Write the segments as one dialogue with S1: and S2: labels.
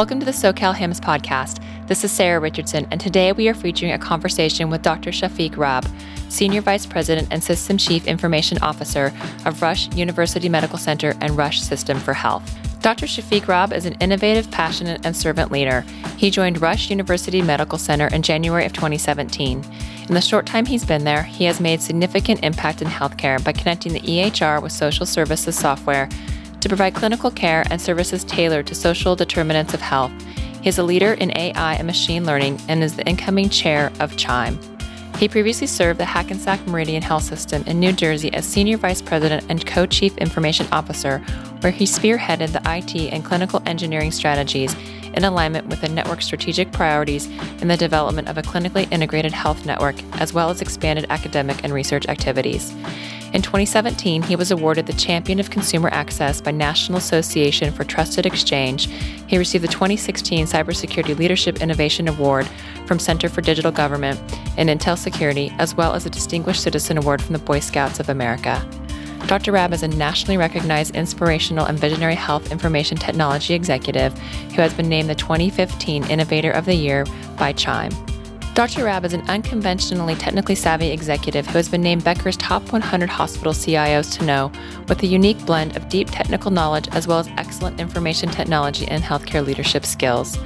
S1: Welcome to the SoCal HIMSS podcast. This is Sarah Richardson, and today we are featuring a conversation with Dr. Shafiq Rab, Senior Vice President and System Chief Information Officer of Rush University Medical Center and Rush System for Health. Dr. Shafiq Rab is an innovative, passionate, and servant leader. He joined Rush University Medical Center in January of 2017. In the short time he's been there, he has made significant impact in healthcare by connecting the EHR with social services software to provide clinical care and services tailored to social determinants of health. He is a leader in AI and machine learning and is the incoming chair of CHIME. He previously served the Hackensack Meridian Health System in New Jersey as Senior Vice President and Co Chief Information Officer, where he spearheaded the IT and clinical engineering strategies in alignment with the network's strategic priorities in the development of a clinically integrated health network, as well as expanded academic and research activities. In 2017, he was awarded the Champion of Consumer Access by National Association for Trusted Exchange. He received the 2016 Cybersecurity Leadership Innovation Award from Center for Digital Government and Intel Security, as well as a Distinguished Citizen Award from the Boy Scouts of America. Dr. Rab is a nationally recognized inspirational and visionary health information technology executive who has been named the 2015 Innovator of the Year by Chime. Dr. Rab is an unconventionally technically savvy executive who has been named Becker's top 100 hospital CIOs to know, with a unique blend of deep technical knowledge as well as excellent information technology and healthcare leadership skills.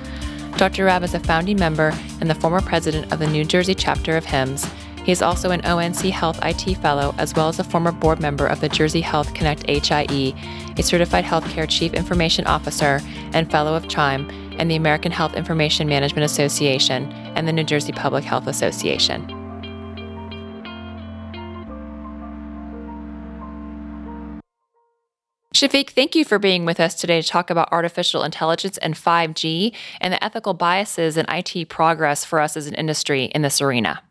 S1: Dr. Rab is a founding member and the former president of the New Jersey chapter of HIMSS. He is also an ONC Health IT Fellow, as well as a former board member of the Jersey Health Connect HIE, a certified healthcare chief information officer, and fellow of CHIME, and the American Health Information Management Association and the New Jersey Public Health Association. Shafiq, thank you for being with us today to talk about artificial intelligence and 5G and the ethical biases and IT progress for us as an industry in this arena.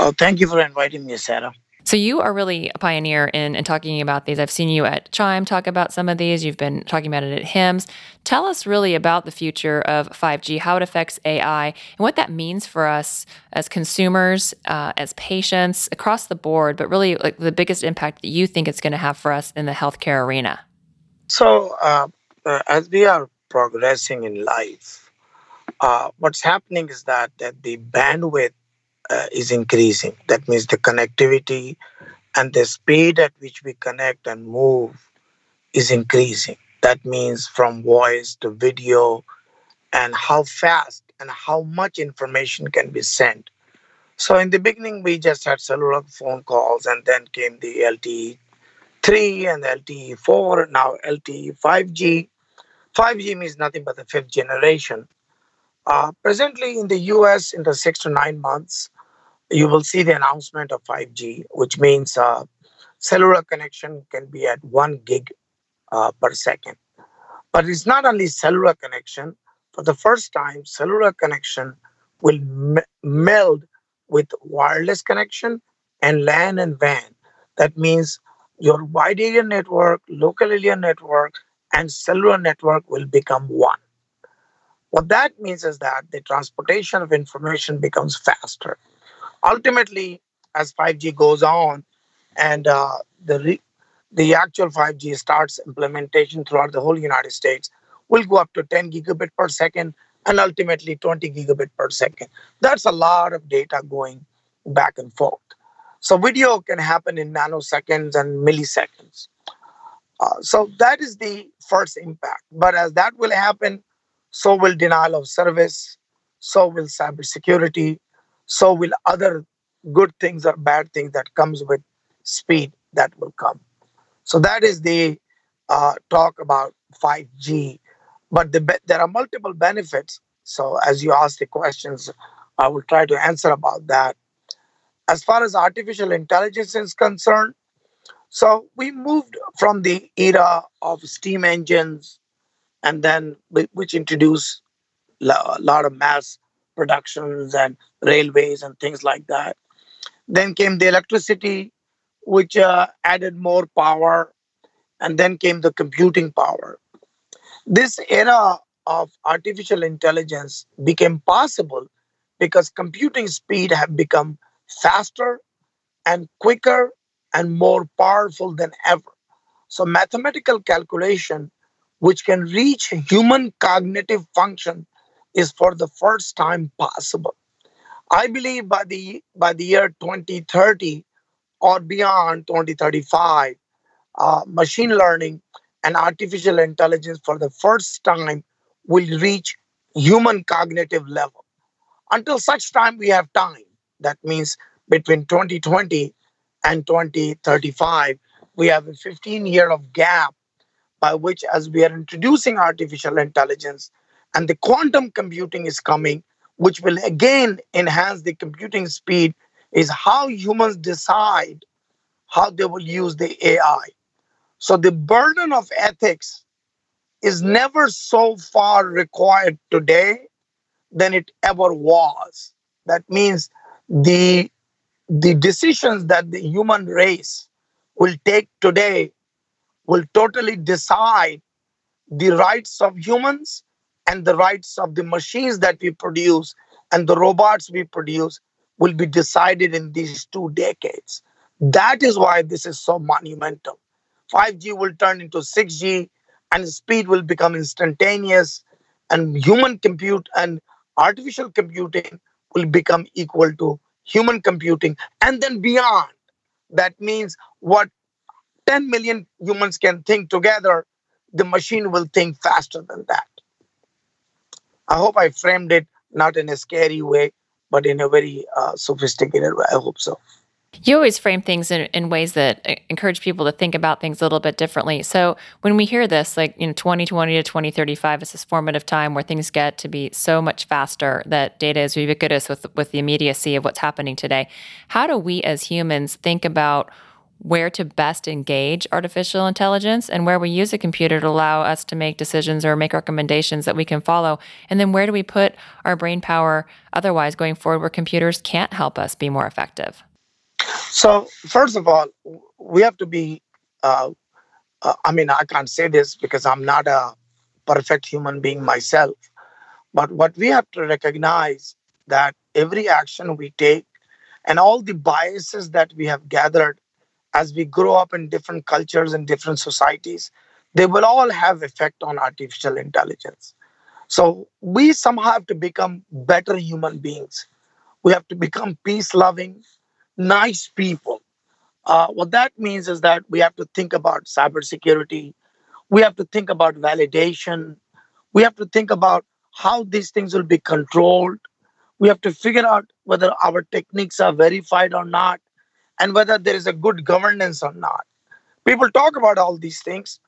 S2: Oh, thank you for inviting me, Sarah.
S1: So you are really a pioneer in, in talking about these. I've seen you at Chime talk about some of these. You've been talking about it at HIMSS. Tell us really about the future of 5G, how it affects AI, and what that means for us as consumers, uh, as patients, across the board. But really, like the biggest impact that you think it's going to have for us in the healthcare arena.
S2: So, uh, uh, as we are progressing in life, uh, what's happening is that, that the bandwidth uh, is increasing. That means the connectivity and the speed at which we connect and move is increasing. That means from voice to video and how fast and how much information can be sent. So in the beginning, we just had cellular phone calls, and then came the LTE 3 and LTE 4, now LTE 5G. 5G means nothing but the fifth generation. Uh, presently in the US, in the six to nine months, you will see the announcement of 5G, which means uh, cellular connection can be at one gig uh, per second. But it's not only cellular connection. For the first time, cellular connection will me- meld with wireless connection and LAN and WAN. That means your wide area network, local area network, and cellular network will become one. What that means is that the transportation of information becomes faster ultimately, as 5G goes on and uh, the re- the actual 5G starts implementation throughout the whole United States, will go up to 10 gigabit per second and ultimately 20 gigabit per second. That's a lot of data going back and forth. So video can happen in nanoseconds and milliseconds. Uh, so that is the first impact. But as that will happen, so will denial of service, so will cybersecurity, so will other good things or bad things that comes with speed that will come. So that is the uh, talk about 5g but the, there are multiple benefits. So as you ask the questions i will try to answer about that. As far as artificial intelligence is concerned so we moved from the era of steam engines and then which introduced a lot of mass productions and railways and things like that. Then came the electricity, which uh, added more power, and then came the computing power. This era of artificial intelligence became possible because computing speed have become faster and quicker and more powerful than ever. So mathematical calculation which can reach human cognitive function is for the first time possible. I believe by the by the year 2030 or beyond 2035, uh, machine learning and artificial intelligence for the first time will reach human cognitive level. Until such time we have time, that means between 2020 and 2035, we have a 15 year of gap by which as we are introducing artificial intelligence and the quantum computing is coming, which will again enhance the computing speed, is how humans decide how they will use the AI. So the burden of ethics is never so far required today than it ever was. That means the the decisions that the human race will take today will totally decide the rights of humans and the rights of the machines that we produce and the robots we produce will be decided in these two decades. That is why this is so monumental. 5G will turn into 6G and speed will become instantaneous and human compute and artificial computing will become equal to human computing and then beyond. That means what 10 million humans can think together, the machine will think faster than that. I hope I framed it not in a scary way, but in a very uh, sophisticated way. I hope so.
S1: You always frame things in, in ways that uh, encourage people to think about things a little bit differently. So when we hear this, like you know, 2020 to 2035 is this formative time where things get to be so much faster that data is ubiquitous with with the immediacy of what's happening today. How do we as humans think about where to best engage artificial intelligence and where we use a computer to allow us to make decisions or make recommendations that we can follow. And then where do we put our brain power otherwise going forward where computers can't help us be more effective?
S2: So, first of all, we have to be, uh, uh, I mean, I can't say this because I'm not a perfect human being myself. But what we have to recognize that every action we take and all the biases that we have gathered as we grow up in different cultures and different societies, they will all have effect on artificial intelligence. So we somehow have to become better human beings. We have to become peace loving, nice people. Uh, what that means is that we have to think about cybersecurity. We have to think about validation. We have to think about how these things will be controlled. We have to figure out whether our techniques are verified or not and whether there is a good governance or not. People talk about all these things,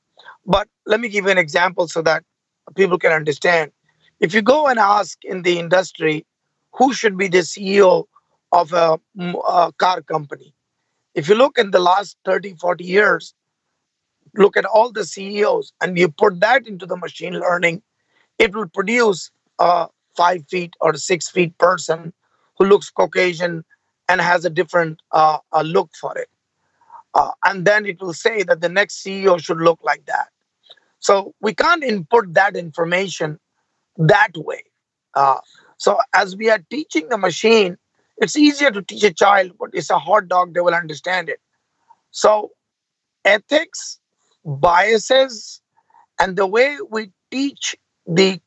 S2: but let me give you an example so that people can understand. If you go and ask in the industry who should be the CEO of a, a car company, if you look in the last 30, 40 years, look at all the CEOs and you put that into the machine learning, it will produce a five feet or six feet person who looks Caucasian, and has a different uh, a look for it. Uh, and then it will say that the next CEO should look like that. So we can't input that information that way. Uh, so as we are teaching the machine, it's easier to teach a child, but it's a hot dog, they will understand it. So ethics, biases, and the way we teach the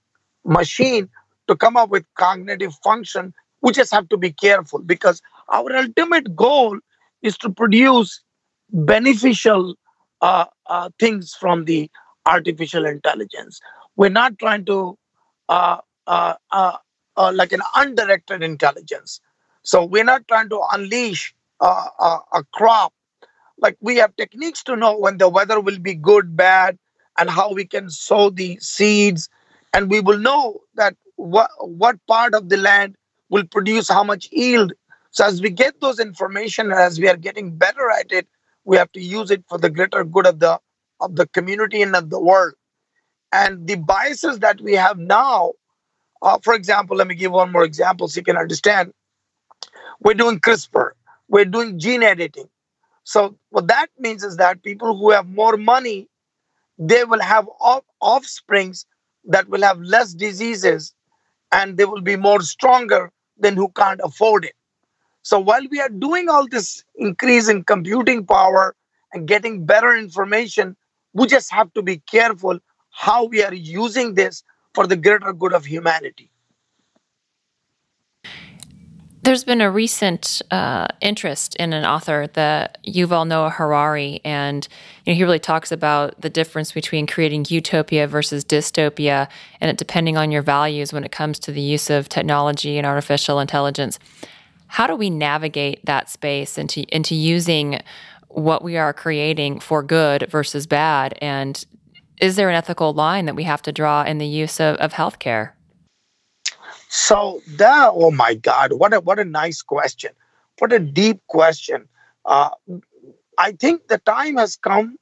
S2: machine to come up with cognitive function, we just have to be careful because our ultimate goal is to produce beneficial uh, uh, things from the artificial intelligence. We're not trying to uh, uh, uh, uh like an undirected intelligence. So we're not trying to unleash a crop. Like we have techniques to know when the weather will be good, bad, and how we can sow the seeds, and we will know that what what part of the land will produce how much yield so as we get those information and as we are getting better at it, we have to use it for the greater good of the of the community and of the world. And the biases that we have now, uh, for example, let me give one more example so you can understand. We're doing CRISPR, we're doing gene editing. So what that means is that people who have more money, they will have off- offsprings that will have less diseases and they will be more stronger than who can't afford it. So while we are doing all this increase in computing power and getting better information, we just have to be careful how we are using this for the greater good of humanity.
S1: There's been a recent uh, interest in an author, the Yuval Noah Harari, and you know, he really talks about the difference between creating utopia versus dystopia, and it depending on your values when it comes to the use of technology and artificial intelligence. How do we navigate that space into into using what we are creating for good versus bad? And is there an ethical line that we have to draw in the use of, of healthcare?
S2: So that, oh my God, what a what a nice question. What a deep question. Uh, I think the time has come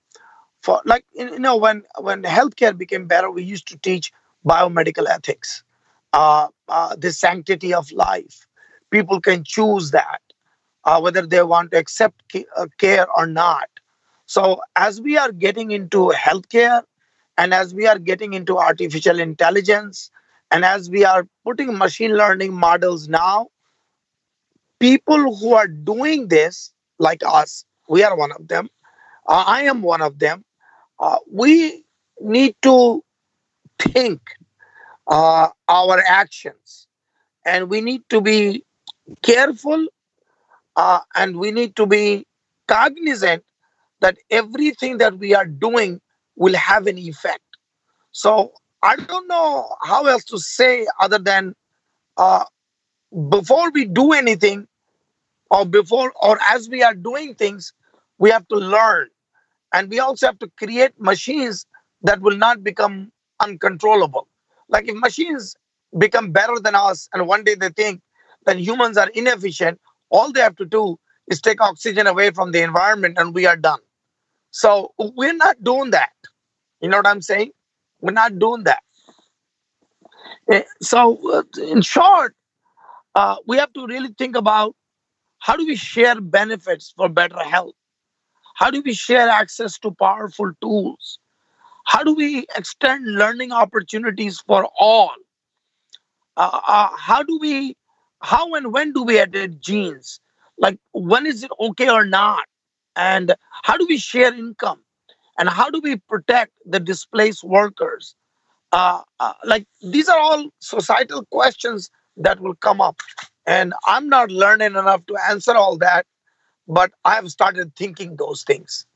S2: for like you know when when healthcare became better, we used to teach biomedical ethics, uh, uh, the sanctity of life. People can choose that uh, whether they want to accept uh, care or not. So as we are getting into healthcare, and as we are getting into artificial intelligence, and as we are putting machine learning models now, people who are doing this, like us, we are one of them, uh, I am one of them, uh, we need to think uh, our actions and we need to be careful uh, and we need to be cognizant that everything that we are doing will have an effect. So I don't know how else to say other than uh, before we do anything, or before or as we are doing things, we have to learn, and we also have to create machines that will not become uncontrollable. Like if machines become better than us, and one day they think that humans are inefficient, all they have to do is take oxygen away from the environment, and we are done. So we're not doing that. You know what I'm saying? We're not doing that. Eh, so, uh, in short, uh, we have to really think about how do we share benefits for better health? How do we share access to powerful tools? How do we extend learning opportunities for all? Uh, uh, how do we, how and when do we edit genes? Like, when is it okay or not? And how do we share income? and how do we protect the displaced workers uh, uh, like these are all societal questions that will come up and i'm not learning enough to answer all that but i have started thinking those things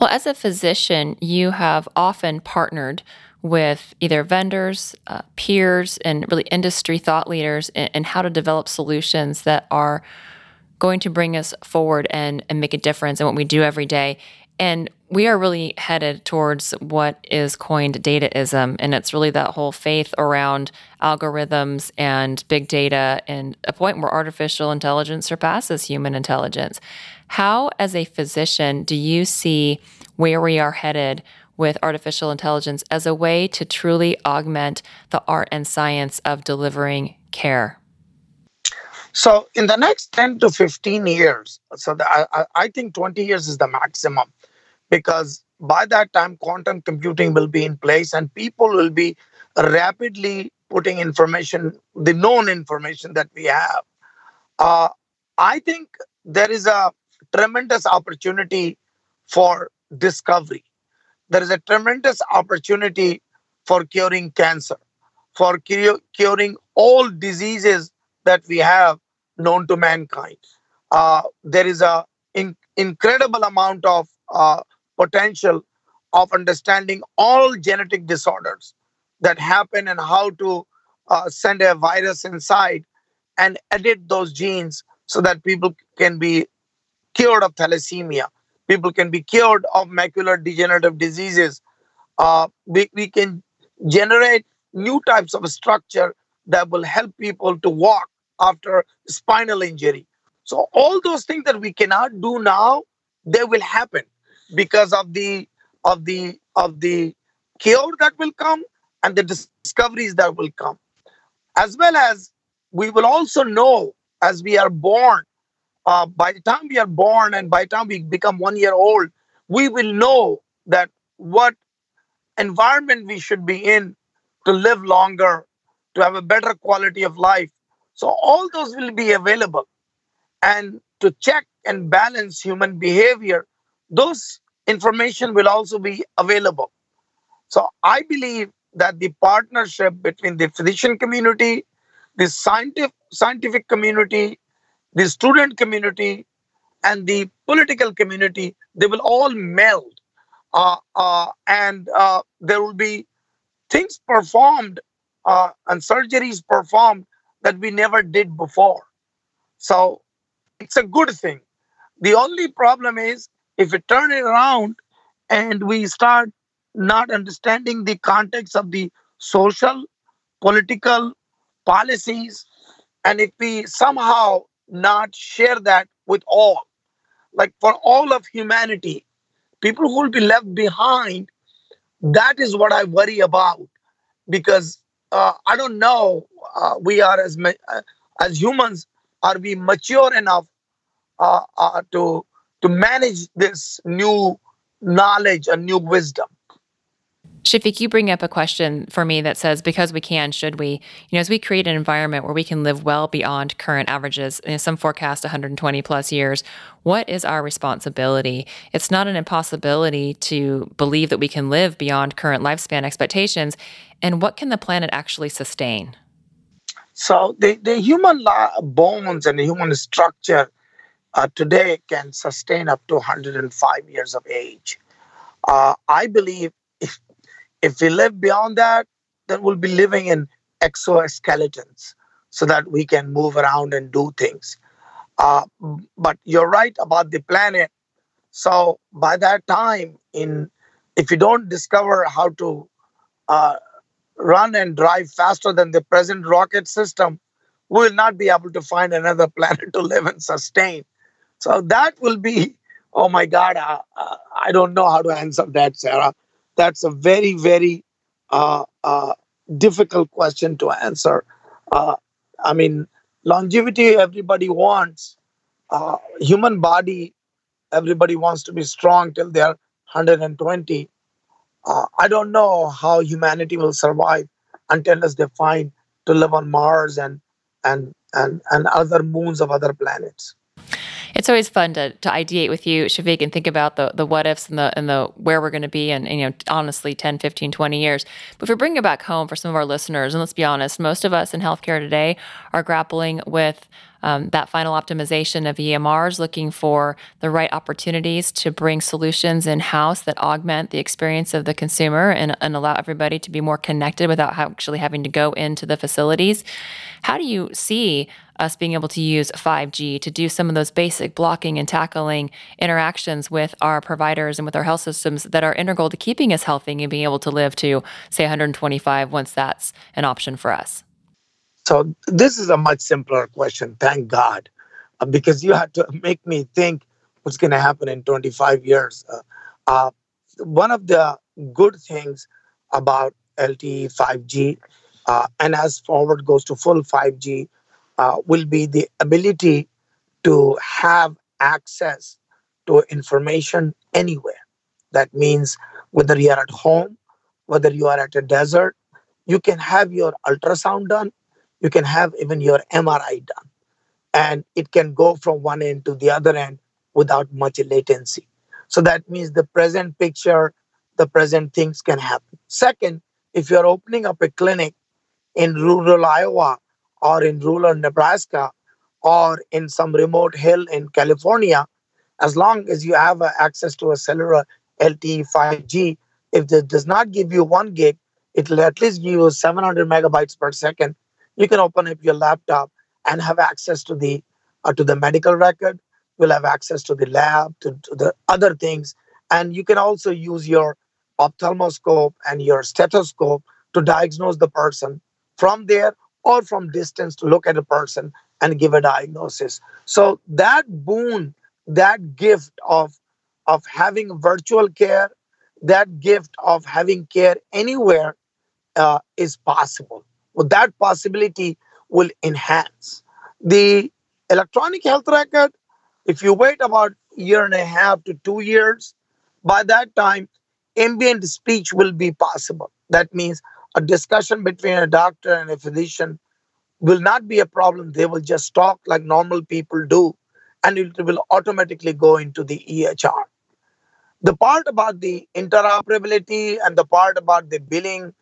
S1: well as a physician you have often partnered with either vendors uh, peers and really industry thought leaders in how to develop solutions that are going to bring us forward and, and make a difference in what we do every day and we are really headed towards what is coined dataism. And it's really that whole faith around algorithms and big data and a point where artificial intelligence surpasses human intelligence. How, as a physician, do you see where we are headed with artificial intelligence as a way to truly augment the art and science of delivering care?
S2: So, in the next 10 to 15 years, so the, I, I think 20 years is the maximum because by that time quantum computing will be in place and people will be rapidly putting information the known information that we have uh, i think there is a tremendous opportunity for discovery there is a tremendous opportunity for curing cancer for curing all diseases that we have known to mankind. Uh, there is an in- incredible amount of uh, potential of understanding all genetic disorders that happen and how to uh, send a virus inside and edit those genes so that people can be cured of thalassemia people can be cured of macular degenerative diseases. Uh, we, we can generate new types of structure that will help people to walk after spinal injury. So all those things that we cannot do now they will happen because of the of the of the cure that will come and the discoveries that will come. As well as we will also know as we are born uh, by the time we are born and by the time we become one year old we will know that what environment we should be in to live longer to have a better quality of life. So all those will be available. And to check and balance human behavior those information will also be available. So I believe that the partnership between the physician community, the scientific scientific community, the student community, and the political community, they will all meld, uh, uh, and uh, there will be things performed uh, and surgeries performed that we never did before. So it's a good thing. The only problem is if we turn it around and we start not understanding the context of the social, political policies, and if we somehow not share that with all, like for all of humanity, people who will be left behind, that is what I worry about because uh, I don't know. Uh, we are as uh, as humans, are we mature enough uh, uh, to to manage this new knowledge and new wisdom?
S1: Shafiq, you bring up a question for me that says, because we can, should we? You know, as we create an environment where we can live well beyond current averages, you know, some forecast 120 plus years, what is our responsibility? It's not an impossibility to believe that we can live beyond current lifespan expectations. And what can the planet actually sustain?
S2: So, the, the human bones and the human structure uh, today can sustain up to 105 years of age. Uh, I believe if we live beyond that, then we'll be living in exoskeletons so that we can move around and do things. Uh, but you're right about the planet. So by that time, in if you don't discover how to uh, run and drive faster than the present rocket system, we will not be able to find another planet to live and sustain. So that will be, oh my God, uh, uh, I don't know how to answer that, Sarah that's a very, very uh, uh, difficult question to answer. Uh, I mean, longevity everybody wants. Uh, human body, everybody wants to be strong till they're 120. Uh, I don't know how humanity will survive until as they find to live on Mars and and and and other moons of other planets
S1: it's always fun to, to ideate with you, Shafiq, and think about the, the what ifs and the and the where we're going to be in, you know, honestly, 10, 15, 20 years. But if we bring it back home for some of our listeners, and let's be honest, most of us in healthcare today are grappling with um, that final optimization of EMRs, looking for the right opportunities to bring solutions in house that augment the experience of the consumer and, and allow everybody to be more connected without actually having to go into the facilities. How do you see us being able to use 5G to do some of those basic blocking and tackling interactions with our providers and with our health systems that are integral to keeping us healthy and being able to live to, say, 125 once that's an option for us?
S2: So, this is a much simpler question, thank God, uh, because you had to make me think what's going to happen in 25 years. Uh, uh, one of the good things about LTE 5G, uh, and as forward goes to full 5G, uh, will be the ability to have access to information anywhere. That means whether you are at home, whether you are at a desert, you can have your ultrasound done, you can have even your MRI done. And it can go from one end to the other end without much latency. So that means the present picture, the present things can happen. Second, if you're opening up a clinic in rural Iowa or in rural Nebraska or in some remote hill in California, as long as you have access to a cellular LTE 5G, if it does not give you one gig, it'll at least give you 700 megabytes per second. You can open up your laptop and have access to the uh, to the medical record. You'll have access to the lab, to, to the other things, and you can also use your ophthalmoscope and your stethoscope to diagnose the person. From there, or from distance to look at a person and give a diagnosis. So that boon, that gift of of having virtual care, that gift of having care anywhere uh, is possible. Well, that possibility will enhance the electronic health record. If you wait about a year and a half to two years, by that time, ambient speech will be possible. That means a discussion between a doctor and a physician will not be a problem. They will just talk like normal people do, and it will automatically go into the EHR. The part about the interoperability and the part about the billing,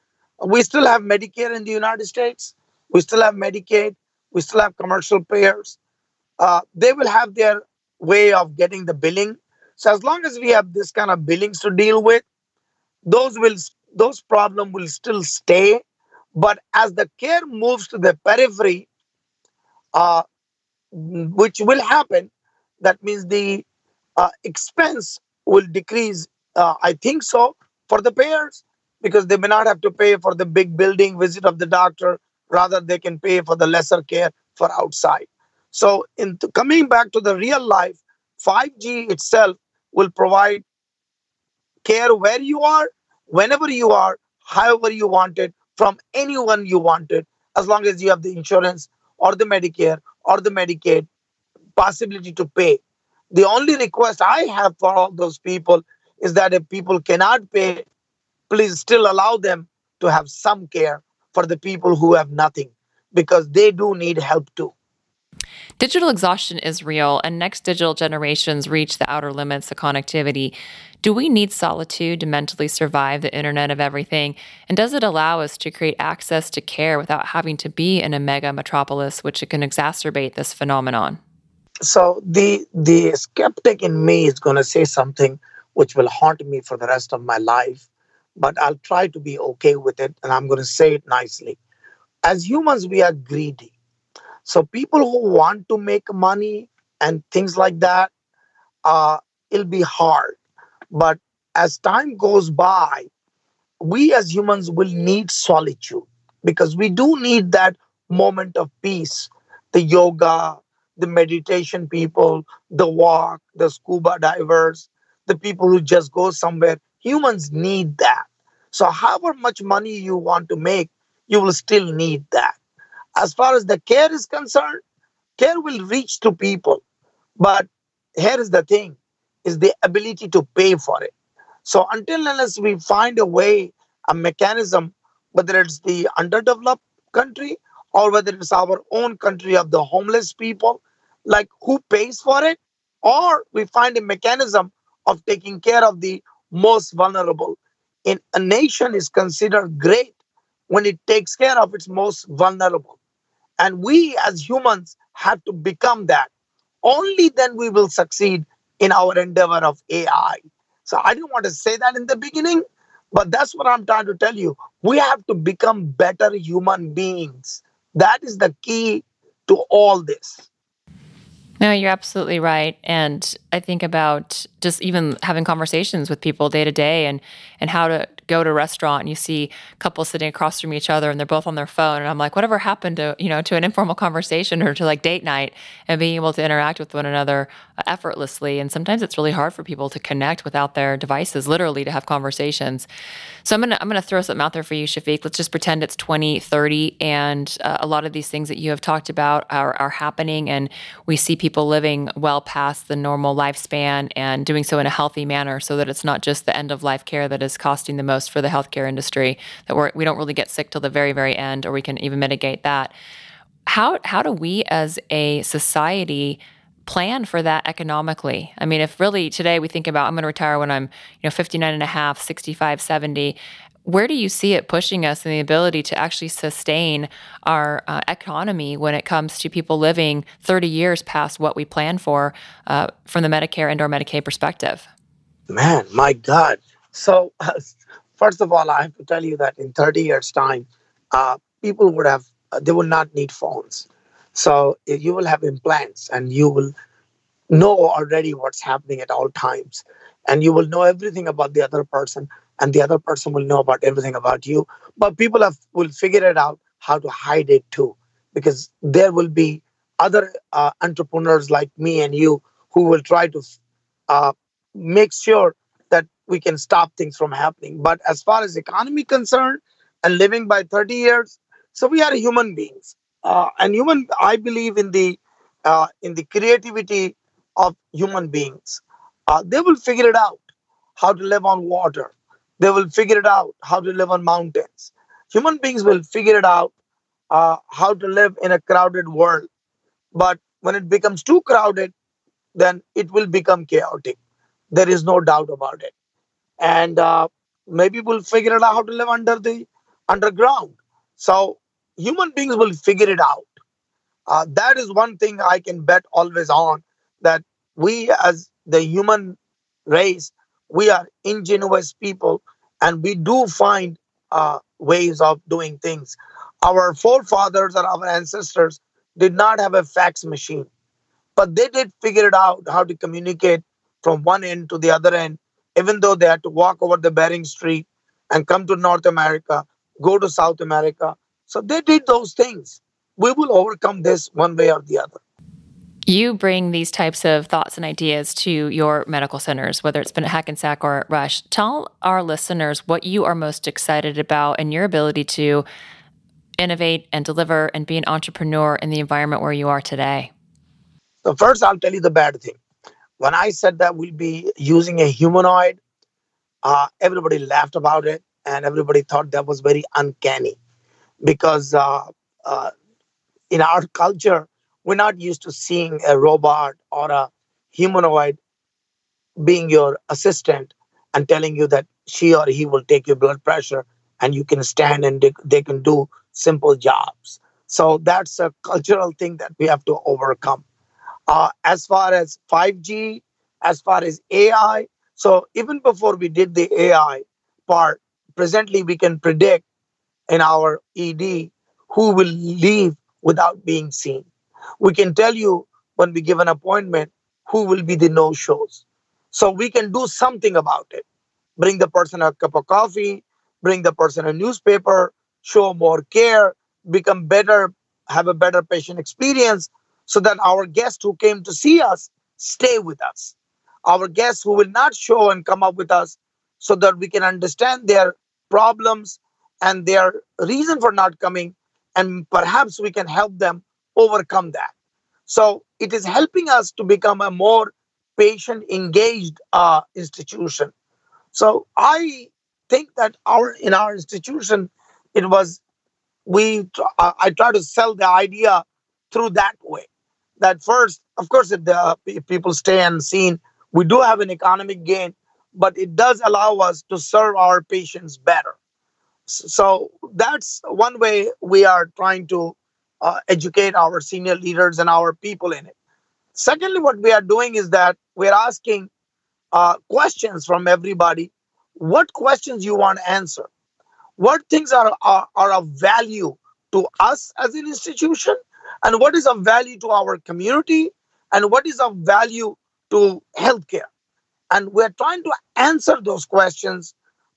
S2: we still have Medicare in the United States. We still have Medicaid. We still have commercial payers. Uh, they will have their way of getting the billing. So as long as we have this kind of billings to deal with, those will those problems will still stay. But as the care moves to the periphery, uh, which will happen, that means the uh, expense will decrease. Uh, I think so for the payers because they may not have to pay for the big building visit of the doctor. Rather, they can pay for the lesser care for outside. So, in coming back to the real life, 5G itself will provide care where you are, whenever you are, however you want it, from anyone you want it, as long as you have the insurance or the Medicare or the Medicaid possibility to pay. The only request I have for all those people is that if people cannot pay, please still allow them to have some care for the people who have nothing because they do need help too.
S1: Digital exhaustion is real, and next digital generations reach the outer limits of connectivity. Do we need solitude to mentally survive the Internet of Everything? And does it allow us to create access to care without having to be in a mega metropolis, which can exacerbate this phenomenon?
S2: So the the skeptic in me is going to say something which will haunt me for the rest of my life, but I'll try to be okay with it, and I'm going to say it nicely. As humans, we are greedy so people who want to make money and things like that, uh, it'll be hard. But as time goes by, we as humans will need solitude because we do need that moment of peace. The yoga, the meditation people, the walk, the scuba divers, the people who just go somewhere. Humans need that. So, however much money you want to make, you will still need that. As far as the care is concerned, care will reach to people. But here is the thing is the ability to pay for it. So until unless we find a way, a mechanism, whether it's the underdeveloped country or whether it's our own country of the homeless people, like who pays for it, or we find a mechanism of taking care of the most vulnerable. In a nation is considered great when it takes care of its most vulnerable. And we as humans have to become that. Only then we will succeed in our endeavor of AI. So I didn't want to say that in the beginning, but that's what I'm trying to tell you. We have to become better human beings. That is the key to all this.
S1: No, you're absolutely right. And I think about just even having conversations with people day to day and and how to go to a restaurant and you see couples sitting across from each other and they're both on their phone. And I'm like whatever happened to you know to an informal conversation or to like date night and being able to interact with one another effortlessly? And sometimes it's really hard for people to connect without their devices literally to have conversations. So I'm gonna I'm gonna throw something out there for you Shafiq. Let's just pretend it's 2030 and uh, a lot of these things that you have talked about are, are happening and we see people living well past the normal lifespan and doing so in a healthy manner so that it's not just the end of life care that is costing the most most for the healthcare industry that we're, we don't really get sick till the very very end or we can even mitigate that how how do we as a society plan for that economically i mean if really today we think about i'm going to retire when i'm you know 59 and a half 65 70 where do you see it pushing us in the ability to actually sustain our uh, economy when it comes to people living 30 years past what we plan for uh, from the Medicare and or Medicaid perspective?
S2: Man, my God. So, uh, First of all, I have to tell you that in 30 years' time, uh, people would have, uh, they will not need phones. So you will have implants and you will know already what's happening at all times. And you will know everything about the other person, and the other person will know about everything about you. But people have, will figure it out how to hide it too, because there will be other uh, entrepreneurs like me and you who will try to uh, make sure we can stop things from happening. But as far as economy concerned and living by 30 years, so we are human beings. Uh, and human, I believe in the uh, in the creativity of human beings. Uh, they will figure it out how to live on water. They will figure it out how to live on mountains. Human beings will figure it out uh, how to live in a crowded world. But when it becomes too crowded, then it will become chaotic. There is no doubt about it. And uh, maybe we'll figure it out how to live under the underground. So human beings will figure it out. Uh, that is one thing I can bet always on that we as the human race, we are ingenious people and we do find uh, ways of doing things. Our forefathers or our ancestors did not have a fax machine, but they did figure it out how to communicate from one end to the other end, even though they had to walk over the Bering Strait and come to North America, go to South America. So they did those things. We will overcome this one way or the other.
S1: You bring these types of thoughts and ideas to your medical centers, whether it's been at Hackensack or at Rush. Tell our listeners what you are most excited about and your ability to innovate and deliver and be an entrepreneur in the environment where you are today.
S2: So, first, I'll tell you the bad thing. When I said that we'll be using a humanoid, uh, everybody laughed about it and everybody thought that was very uncanny because uh, uh, in our culture, we're not used to seeing a robot or a humanoid being your assistant and telling you that she or he will take your blood pressure and you can stand and they, they can do simple jobs. So that's a cultural thing that we have to overcome. Uh, as far as 5G, as far as AI, so even before we did the AI part, presently we can predict in our ED who will leave without being seen. We can tell you when we give an appointment who will be the no shows. So we can do something about it. Bring the person a cup of coffee, bring the person a newspaper, show more care, become better, have a better patient experience so that our guests who came to see us stay with us. Our guests who will not show and come up with us so that we can understand their problems and their reason for not coming and perhaps we can help them overcome that. So it is helping us to become a more patient engaged uh, institution. So I think that our in our institution it was we I try to sell the idea through that way. That first, of course, if the if people stay unseen, we do have an economic gain, but it does allow us to serve our patients better. So that's one way we are trying to uh, educate our senior leaders and our people in it. Secondly, what we are doing is that we're asking uh, questions from everybody. What questions you want to answer? What things are, are, are of value to us as an institution? And what is of value to our community? And what is of value to healthcare? And we're trying to answer those questions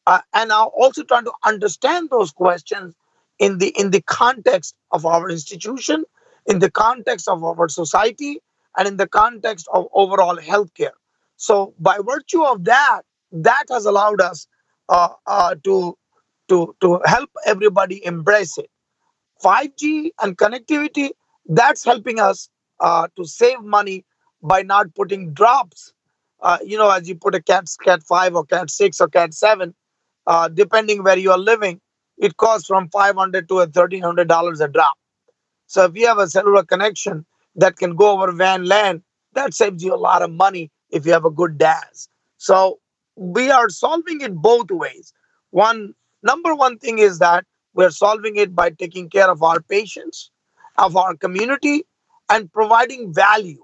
S2: uh, and are also trying to understand those questions in the in the context of our institution, in the context of our society, and in the context of overall healthcare. So, by virtue of that, that has allowed us uh, uh, to to to help everybody embrace it. 5G and connectivity that's helping us uh, to save money by not putting drops. Uh, you know, as you put a cat cat five or cat six or cat seven, uh, depending where you are living, it costs from 500 to $1,300 a drop. So if you have a cellular connection that can go over WAN LAN, that saves you a lot of money if you have a good DAS. So we are solving it both ways. One number one thing is that we're solving it by taking care of our patients, of our community, and providing value.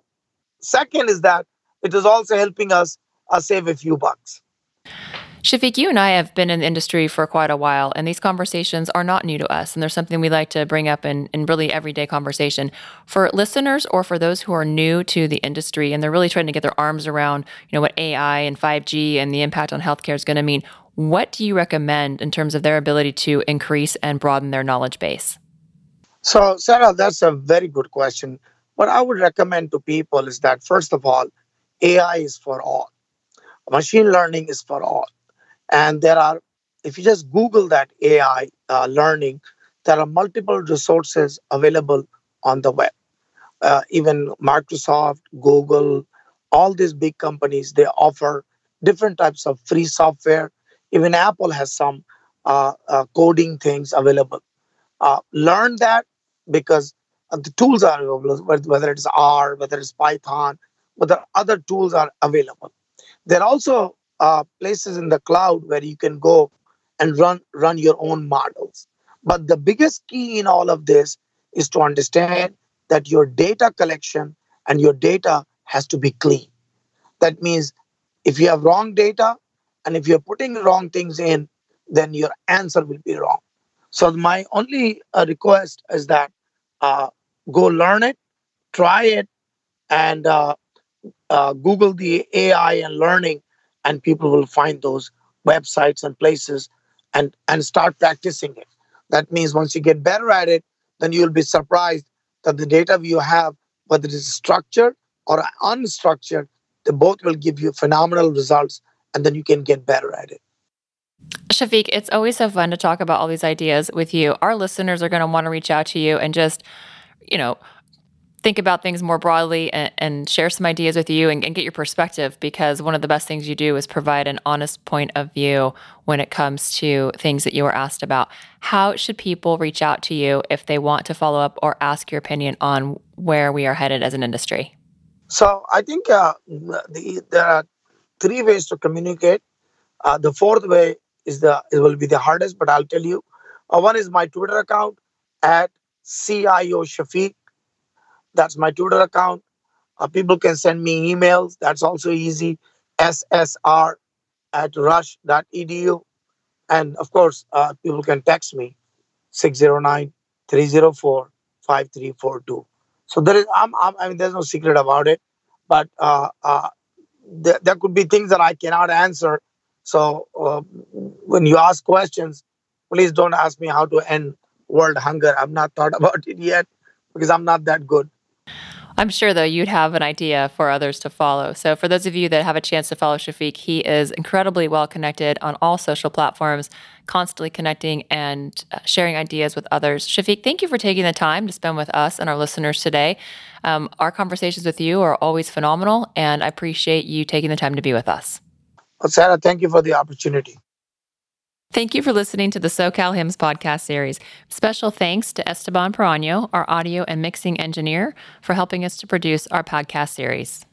S2: Second is that it is also helping us uh, save a few bucks.
S1: Shafiq, you and I have been in the industry for quite a while, and these conversations are not new to us. And there's something we like to bring up in, in really everyday conversation. For listeners or for those who are new to the industry and they're really trying to get their arms around, you know, what AI and 5G and the impact on healthcare is going to mean, what do you recommend in terms of their ability to increase and broaden their knowledge base?
S2: So, Sarah, that's a very good question. What I would recommend to people is that, first of all, AI is for all, machine learning is for all and there are, if you just Google that AI uh, learning, there are multiple resources available on the web. Uh, even Microsoft, Google, all these big companies, they offer different types of free software. Even Apple has some uh, uh coding things available. Uh, learn that because the tools are available, whether it's R, whether it's Python, whether other tools are available. There are also uh, places in the cloud where you can go and run run your own models. But the biggest key in all of this is to understand that your data collection and your data has to be clean. That means if you have wrong data and if you're putting wrong things in, then your answer will be wrong. So my only uh, request is that uh, go learn it, try it, and uh, uh Google the AI and learning, and people will find those websites and places and and start practicing it. That means once you get better at it, then you'll be surprised that the data you have, whether it is structured or unstructured, they both will give you phenomenal results, and then you can get better at it.
S1: Shafiq, it's always so fun to talk about all these ideas with you. Our listeners are going to want to reach out to you and just, you know, think about things more broadly and, and share some ideas with you and, and, get your perspective because one of the best things you do is provide an honest point of view when it comes to things that you are asked about. How should people reach out to you if they want to follow up or ask your opinion on where we are headed as an industry?
S2: So I think uh, the, there are three ways to communicate. Uh, the fourth way is the it will be the hardest, but I'll tell you. Uh, one is my Twitter account at CIO Shafiq. That's my Twitter account. Uh, people can send me emails. That's also easy. SSR at rush.edu. And of course, uh, people can text me 609 304 5342. So there is, I'm, I'm, i mean, there's no secret about it, but uh, uh, there, there could be things that I cannot answer so uh, when you ask questions, please don't ask me how to end world hunger. I've not thought about it yet because I'm not that good.
S1: I'm sure, though, you'd have an idea for others to follow. So, for those of you that have a chance to follow Shafiq, he is incredibly well connected on all social platforms, constantly connecting and uh, sharing ideas with others. Shafiq, thank you for taking the time to spend with us and our listeners today. Um, our conversations with you are always phenomenal, and I appreciate you taking the time to be with us.
S2: Well, Sarah, thank you for the opportunity.
S1: Thank you for listening to the SoCal HIMSS podcast series. Special thanks to Esteban Perano, our audio and mixing engineer, for helping us to produce our podcast series.